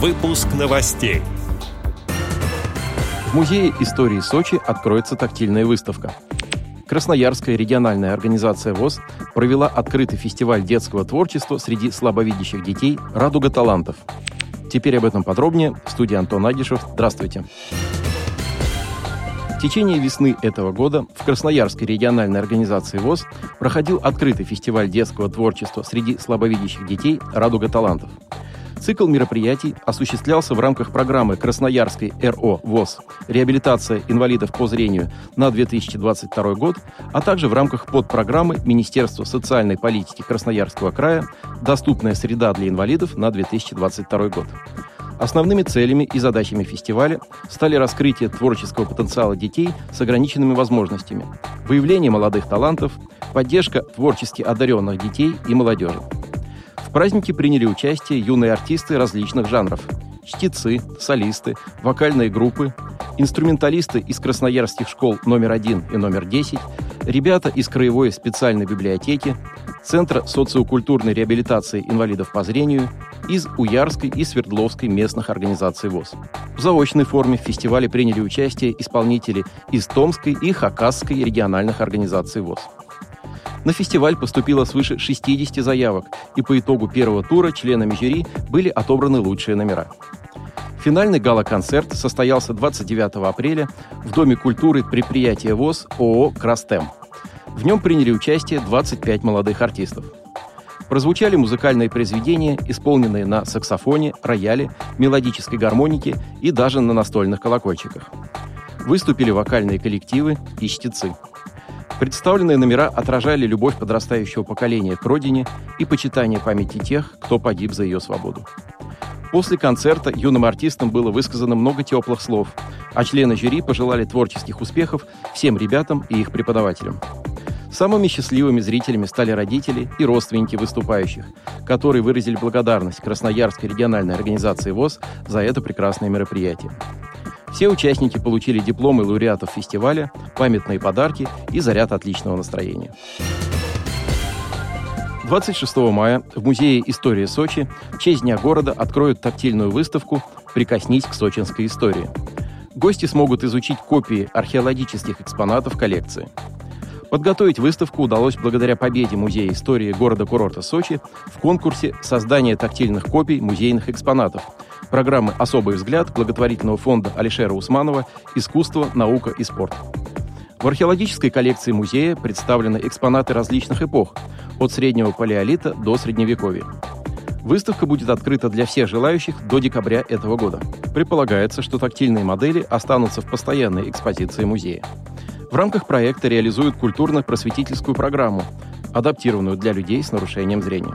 Выпуск новостей. В Музее истории Сочи откроется тактильная выставка. Красноярская региональная организация ВОЗ провела открытый фестиваль детского творчества среди слабовидящих детей «Радуга талантов». Теперь об этом подробнее. В студии Антон Агишев. Здравствуйте. В течение весны этого года в Красноярской региональной организации ВОЗ проходил открытый фестиваль детского творчества среди слабовидящих детей «Радуга талантов». Цикл мероприятий осуществлялся в рамках программы Красноярской РО ВОЗ «Реабилитация инвалидов по зрению» на 2022 год, а также в рамках подпрограммы Министерства социальной политики Красноярского края «Доступная среда для инвалидов» на 2022 год. Основными целями и задачами фестиваля стали раскрытие творческого потенциала детей с ограниченными возможностями, выявление молодых талантов, поддержка творчески одаренных детей и молодежи. В празднике приняли участие юные артисты различных жанров. Чтецы, солисты, вокальные группы, инструменталисты из красноярских школ номер один и номер 10, ребята из Краевой специальной библиотеки, Центра социокультурной реабилитации инвалидов по зрению, из Уярской и Свердловской местных организаций ВОЗ. В заочной форме в фестивале приняли участие исполнители из Томской и Хакасской региональных организаций ВОЗ. На фестиваль поступило свыше 60 заявок, и по итогу первого тура членами жюри были отобраны лучшие номера. Финальный гала-концерт состоялся 29 апреля в Доме культуры предприятия ВОЗ ООО «Крастем». В нем приняли участие 25 молодых артистов. Прозвучали музыкальные произведения, исполненные на саксофоне, рояле, мелодической гармонике и даже на настольных колокольчиках. Выступили вокальные коллективы и чтецы – Представленные номера отражали любовь подрастающего поколения к родине и почитание памяти тех, кто погиб за ее свободу. После концерта юным артистам было высказано много теплых слов, а члены жюри пожелали творческих успехов всем ребятам и их преподавателям. Самыми счастливыми зрителями стали родители и родственники выступающих, которые выразили благодарность Красноярской региональной организации ВОЗ за это прекрасное мероприятие. Все участники получили дипломы лауреатов фестиваля, памятные подарки и заряд отличного настроения. 26 мая в Музее истории Сочи в честь Дня города откроют тактильную выставку «Прикоснись к сочинской истории». Гости смогут изучить копии археологических экспонатов коллекции. Подготовить выставку удалось благодаря победе Музея истории города-курорта Сочи в конкурсе создания тактильных копий музейных экспонатов – программы «Особый взгляд» благотворительного фонда Алишера Усманова «Искусство, наука и спорт». В археологической коллекции музея представлены экспонаты различных эпох, от среднего палеолита до средневековья. Выставка будет открыта для всех желающих до декабря этого года. Предполагается, что тактильные модели останутся в постоянной экспозиции музея. В рамках проекта реализуют культурно-просветительскую программу, адаптированную для людей с нарушением зрения.